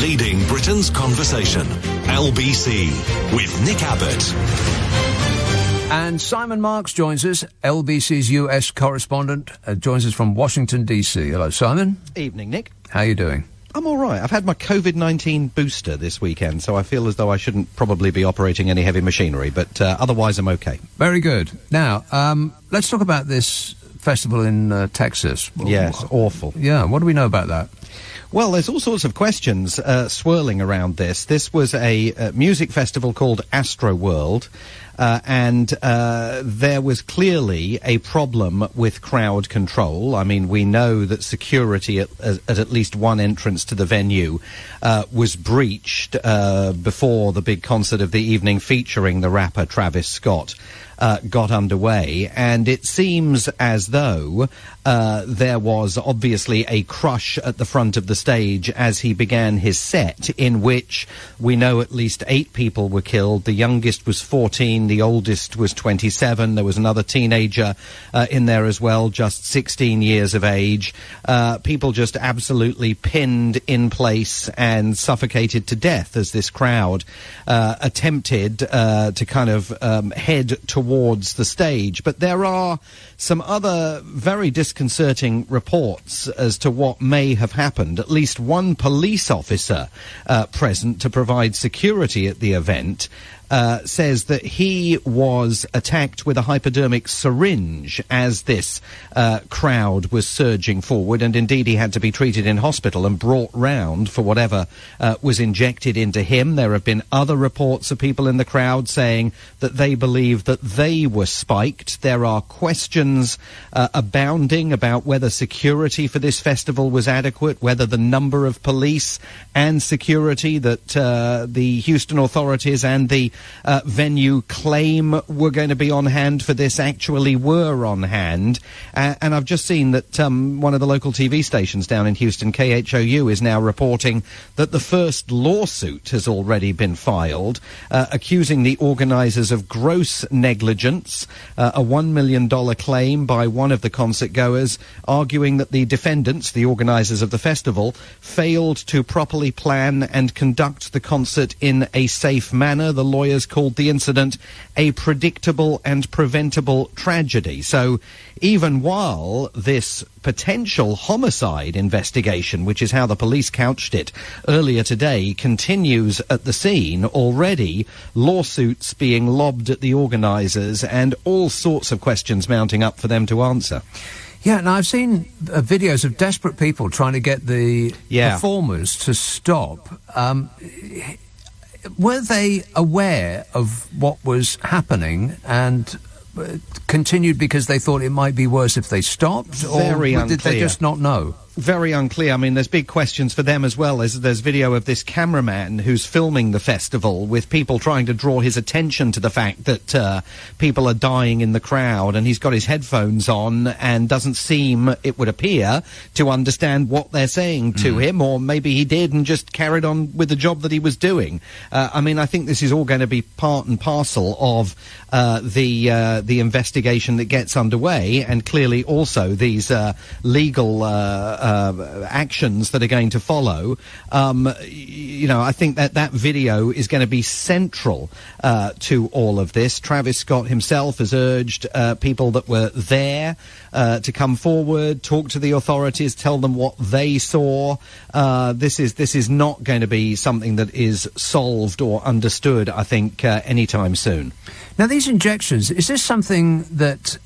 Leading Britain's conversation. LBC with Nick Abbott. And Simon Marks joins us, LBC's US correspondent, uh, joins us from Washington, D.C. Hello, Simon. Evening, Nick. How are you doing? I'm all right. I've had my COVID 19 booster this weekend, so I feel as though I shouldn't probably be operating any heavy machinery, but uh, otherwise I'm okay. Very good. Now, um, let's talk about this festival in uh, Texas. Yes, awful. Yeah, what do we know about that? Well, there's all sorts of questions uh, swirling around this. This was a uh, music festival called Astro World. Uh, and uh, there was clearly a problem with crowd control. I mean, we know that security at, at, at least one entrance to the venue uh, was breached uh, before the big concert of the evening featuring the rapper Travis Scott uh, got underway, and it seems as though uh, there was obviously a crush at the front of the stage as he began his set, in which we know at least eight people were killed. The youngest was 14, the oldest was 27. There was another teenager uh, in there as well, just 16 years of age. Uh, people just absolutely pinned in place and suffocated to death as this crowd uh, attempted uh, to kind of um, head towards the stage. But there are some other very disconcerting reports as to what may have happened. At least one police officer uh, present to provide security at the event uh, says that he was attacked with a hypodermic syringe as this uh, crowd was surging forward, and indeed he had to be treated in hospital and brought round for whatever uh, was injected into him. There have been other reports of people in the crowd saying that they believe that they were spiked. There are questions uh, abounding about whether security for this festival was adequate, whether the number of police and security that uh, the Houston authorities and the uh, venue claim were going to be on hand for this actually were on hand. Uh, and I've just seen that um, one of the local TV stations down in Houston, KHOU, is now reporting that the first lawsuit has already been filed, uh, accusing the organisers of gross negligence, uh, a $1 million claim by one of the concert goers, arguing that the defendants, the organisers of the festival, failed to properly plan and conduct the concert in a safe manner. The lawyers called the incident a predictable and preventable tragedy. So even while this potential homicide investigation, which is how the police couched it earlier today, continues at the scene, already lawsuits being lobbed at the organisers and all sorts of questions mounting up for them to answer. Yeah, and I've seen uh, videos of desperate people trying to get the Yeah. performers to stop. Um, were they aware of what was happening and uh, continued because they thought it might be worse if they stopped, Very or did they just not know? Very unclear. I mean, there's big questions for them as well. As there's video of this cameraman who's filming the festival with people trying to draw his attention to the fact that uh, people are dying in the crowd, and he's got his headphones on and doesn't seem, it would appear, to understand what they're saying to him, or maybe he did and just carried on with the job that he was doing. Uh, I mean, I think this is all going to be part and parcel of uh, the uh, the investigation that gets underway, and clearly also these uh, legal uh, actions that are going to follow. Um, you know, I think that that video is going to be central uh, to all of this. Travis Scott himself has urged uh, people that were there uh, to come forward, talk to the authorities, tell them what they saw. Uh, this is this is not going to be something that is solved or understood. I think uh, anytime soon. Now, these injections, is this something that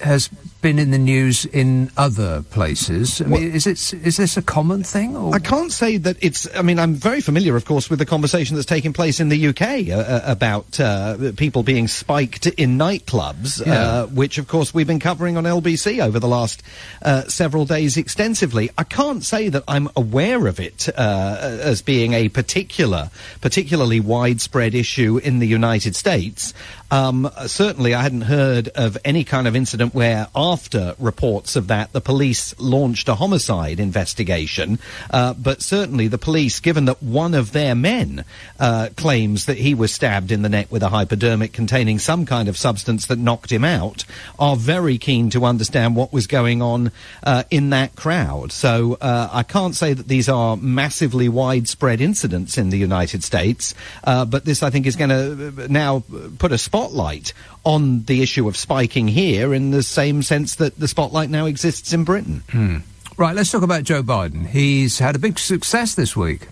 has been in the news in other places? I mean, is it is this a common thing? Or? I can't say that it's. I mean, I'm very familiar, of course, with the conversation that's taking place in the UK uh, uh, about uh, people being spiked in nightclubs, Yeah. uh, which, of course, we've been covering on LBC over the last uh, several days extensively. I can't say that I'm aware of it uh, as being a particular, particularly widespread issue in the United States. Um, certainly, I hadn't heard of any kind of of incident where, after reports of that, the police launched a homicide investigation. Uh, but certainly the police, given that one of their men uh, claims that he was stabbed in the neck with a hypodermic containing some kind of substance that knocked him out, are very keen to understand what was going on uh, in that crowd. So uh, I can't say that these are massively widespread incidents in the United States, uh, but this I think is going to now put a spotlight on the issue of spiking here in the same sense that the spotlight now exists in Britain. Hmm. Right, let's talk about Joe Biden. He's had a big success this week.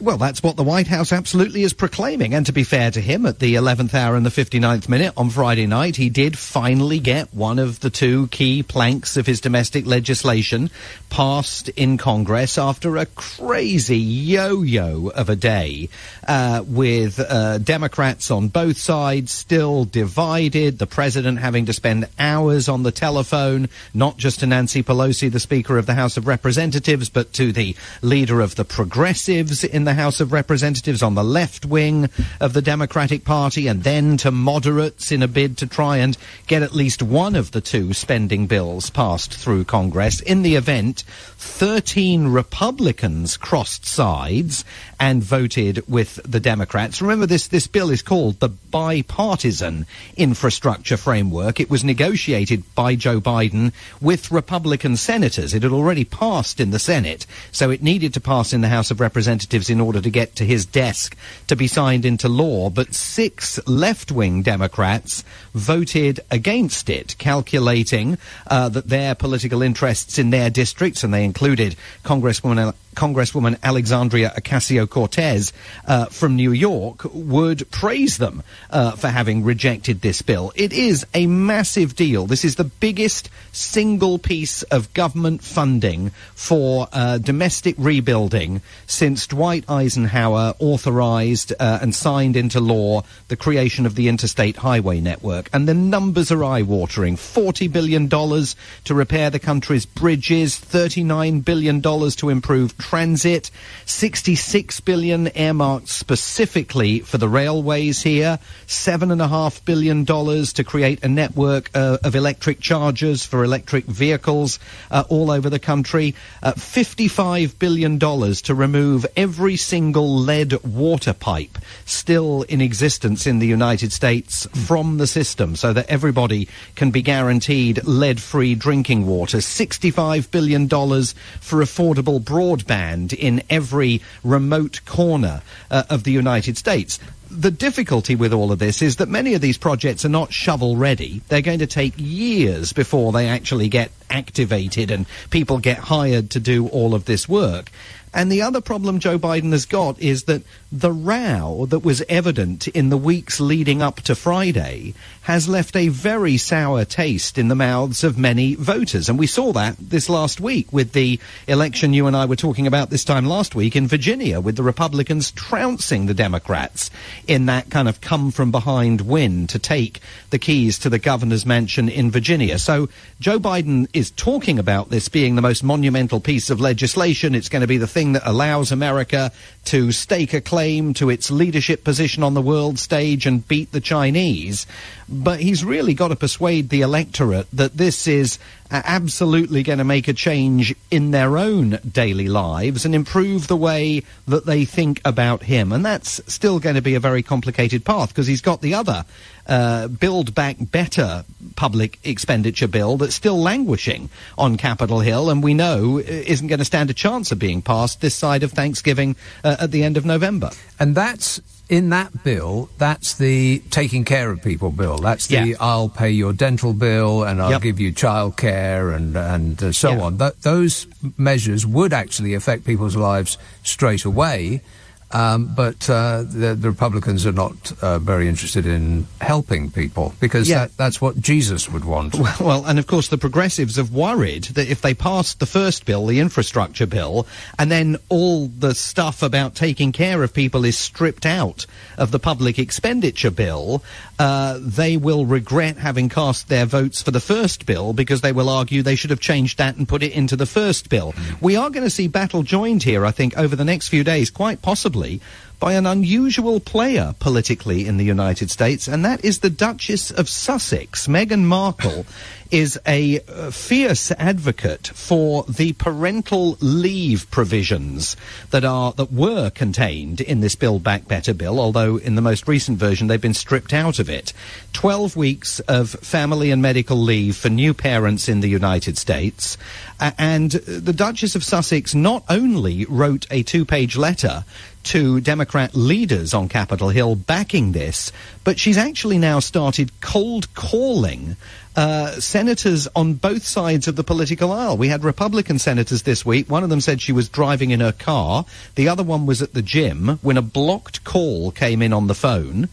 Well, that's what the White House absolutely is proclaiming. And to be fair to him, at the 11th hour and the 59th minute on Friday night, he did finally get one of the two key planks of his domestic legislation passed in Congress after a crazy yo-yo of a day, uh, with uh, Democrats on both sides still divided, the president having to spend hours on the telephone, not just to Nancy Pelosi, the Speaker of the House of Representatives, but to the leader of the progressives in the House of Representatives on the left wing of the Democratic Party and then to moderates in a bid to try and get at least one of the two spending bills passed through Congress. In the event, 13 Republicans crossed sides and voted with the Democrats. Remember, this, this bill is called the Bipartisan Infrastructure Framework. It was negotiated by Joe Biden with Republican senators. It had already passed in the Senate, so it needed to pass in the House of Representatives in order to get to his desk to be signed into law. But six left wing Democrats voted against it, calculating uh, that their political interests in their districts, and they included Congresswoman Congresswoman Alexandria Ocasio Cortez uh, from New York would praise them uh, for having rejected this bill. It is a massive deal. This is the biggest single piece of government funding for uh, domestic rebuilding since Dwight Eisenhower authorized uh, and signed into law the creation of the Interstate Highway Network. And the numbers are eye watering $40 billion to repair the country's bridges, $39 billion to improve transit, 66 billion earmarked specifically for the railways here, seven and a half billion dollars to create a network uh, of electric chargers for electric vehicles uh, all over the country, uh, 55 billion dollars to remove every single lead water pipe still in existence in the United States from the system so that everybody can be guaranteed lead-free drinking water, 65 billion dollars for affordable broadband in every remote corner uh, of the United States the difficulty with all of this is that many of these projects are not shovel ready. They're going to take years before they actually get activated and people get hired to do all of this work. And the other problem Joe Biden has got is that the row that was evident in the weeks leading up to Friday has left a very sour taste in the mouths of many voters. And we saw that this last week with the election you and I were talking about this time last week in Virginia, with the Republicans trouncing the Democrats in that kind of come from behind win to take the keys to the governor's mansion in Virginia. So Joe Biden is talking about this being the most monumental piece of legislation. It's going to be the thing that allows America to stake a claim to its leadership position on the world stage and beat the Chinese but he's really got to persuade the electorate that this is uh, absolutely going to make a change in their own daily lives and improve the way that they think about him. And that's still going to be a very complicated path because he's got the other uh, Build Back Better public expenditure bill that's still languishing on Capitol Hill and we know uh, isn't going to stand a chance of being passed this side of Thanksgiving uh, at the end of November. And that's in that bill, that's the taking care of people bill. That's the yeah. I'll pay your dental bill and I'll yep. give you childcare and and uh, so yeah. on. Th- those measures would actually affect people's lives straight away. Um, but uh, the, the, Republicans are not uh, very interested in helping people because yeah. that, that's what Jesus would want. Well, well, and of course, the progressives have worried that if they passed the first bill, the infrastructure bill, and then all the stuff about taking care of people is stripped out of the public expenditure bill, uh, they will regret having cast their votes for the first bill because they will argue they should have changed that and put it into the first bill. Mm. We are going to see battle joined here, I think, over the next few days, quite possibly broadly by an unusual player politically in the United States, and that is the Duchess of Sussex. Meghan Markle is a uh, fierce advocate for the parental leave provisions that are that were contained in this Build Back Better bill, although in the most recent version they've been stripped out of it. 12 weeks of family and medical leave for new parents in the United States. Uh, and the Duchess of Sussex not only wrote a two-page letter to Democrat leaders on Capitol Hill backing this, but she's actually now started cold calling uh, senators on both sides of the political aisle. We had Republican senators this week. One of them said she was driving in her car. The other one was at the gym when a blocked call came in on the phone.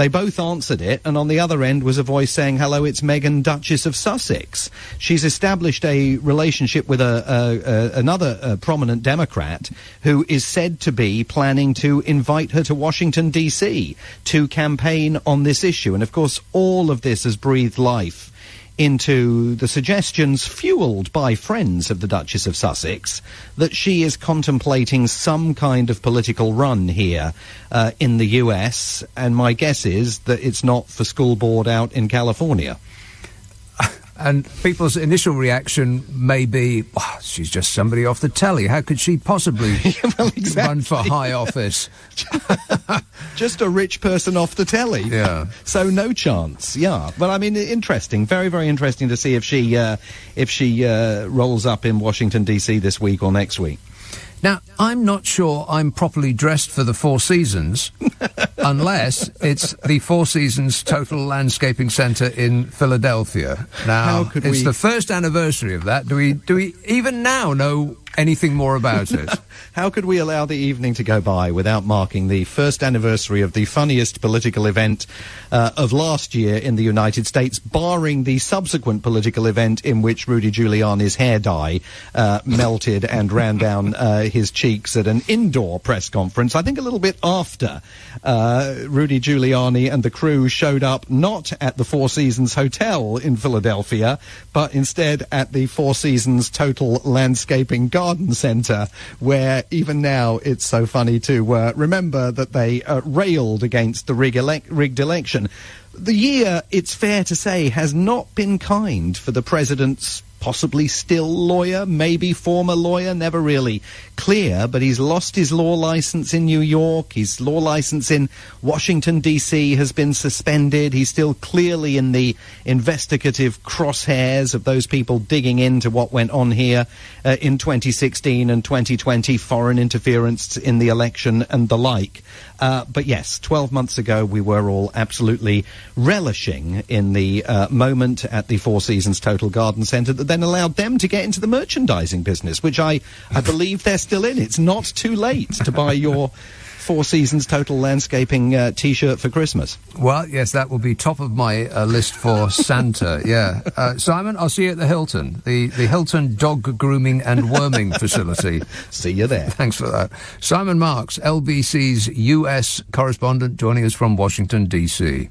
They both answered it, and on the other end was a voice saying, Hello, it's Meghan, Duchess of Sussex. She's established a relationship with a, a, a another uh, prominent Democrat who is said to be planning to invite her to Washington, D.C. to campaign on this issue. And of course, all of this has breathed life into the suggestions fueled by friends of the Duchess of Sussex that she is contemplating some kind of political run here uh, in the US. And my guess is that it's not for school board out in California. And people's initial reaction may be, oh, she's just somebody off the telly. How could she possibly well, exactly. run for high office? just a rich person off the telly. Yeah. So no chance. Yeah. But I mean, interesting. Very, very interesting to see if she, uh, if she uh, rolls up in Washington, D.C. this week or next week. Now, I'm not sure I'm properly dressed for the Four Seasons unless it's the Four Seasons Total Landscaping Centre in Philadelphia. Now, it's we... the first anniversary of that. Do we, do we even now know anything more about it. How could we allow the evening to go by without marking the first anniversary of the funniest political event uh, of last year in the United States, barring the subsequent political event in which Rudy Giuliani's hair dye uh, melted and ran down uh, his cheeks at an indoor press conference? I think a little bit after uh, Rudy Giuliani and the crew showed up not at the Four Seasons Hotel in Philadelphia, but instead at the Four Seasons Total Landscaping Garden garden centre, where even now it's so funny to uh, remember that they uh, railed against the rig rigged election. The year, it's fair to say, has not been kind for the president's possibly still lawyer, maybe former lawyer, never really clear, but he's lost his law license in New York. His law license in Washington, D.C. has been suspended. He's still clearly in the investigative crosshairs of those people digging into what went on here uh, in 2016 and 2020, foreign interference in the election and the like. Uh, but yes, 12 months ago, we were all absolutely relishing in the uh, moment at the Four Seasons Total Garden Centre that then allowed them to get into the merchandising business, which I, I believe they're still in. It's not too late to buy your Four Seasons Total Landscaping uh, T-shirt for Christmas. Well, yes, that will be top of my uh, list for Santa. yeah, uh, Simon, I'll see you at the Hilton, the the Hilton Dog Grooming and Worming Facility. see you there. Thanks for that, Simon Marks, LBC's U.S. correspondent, joining us from Washington D.C.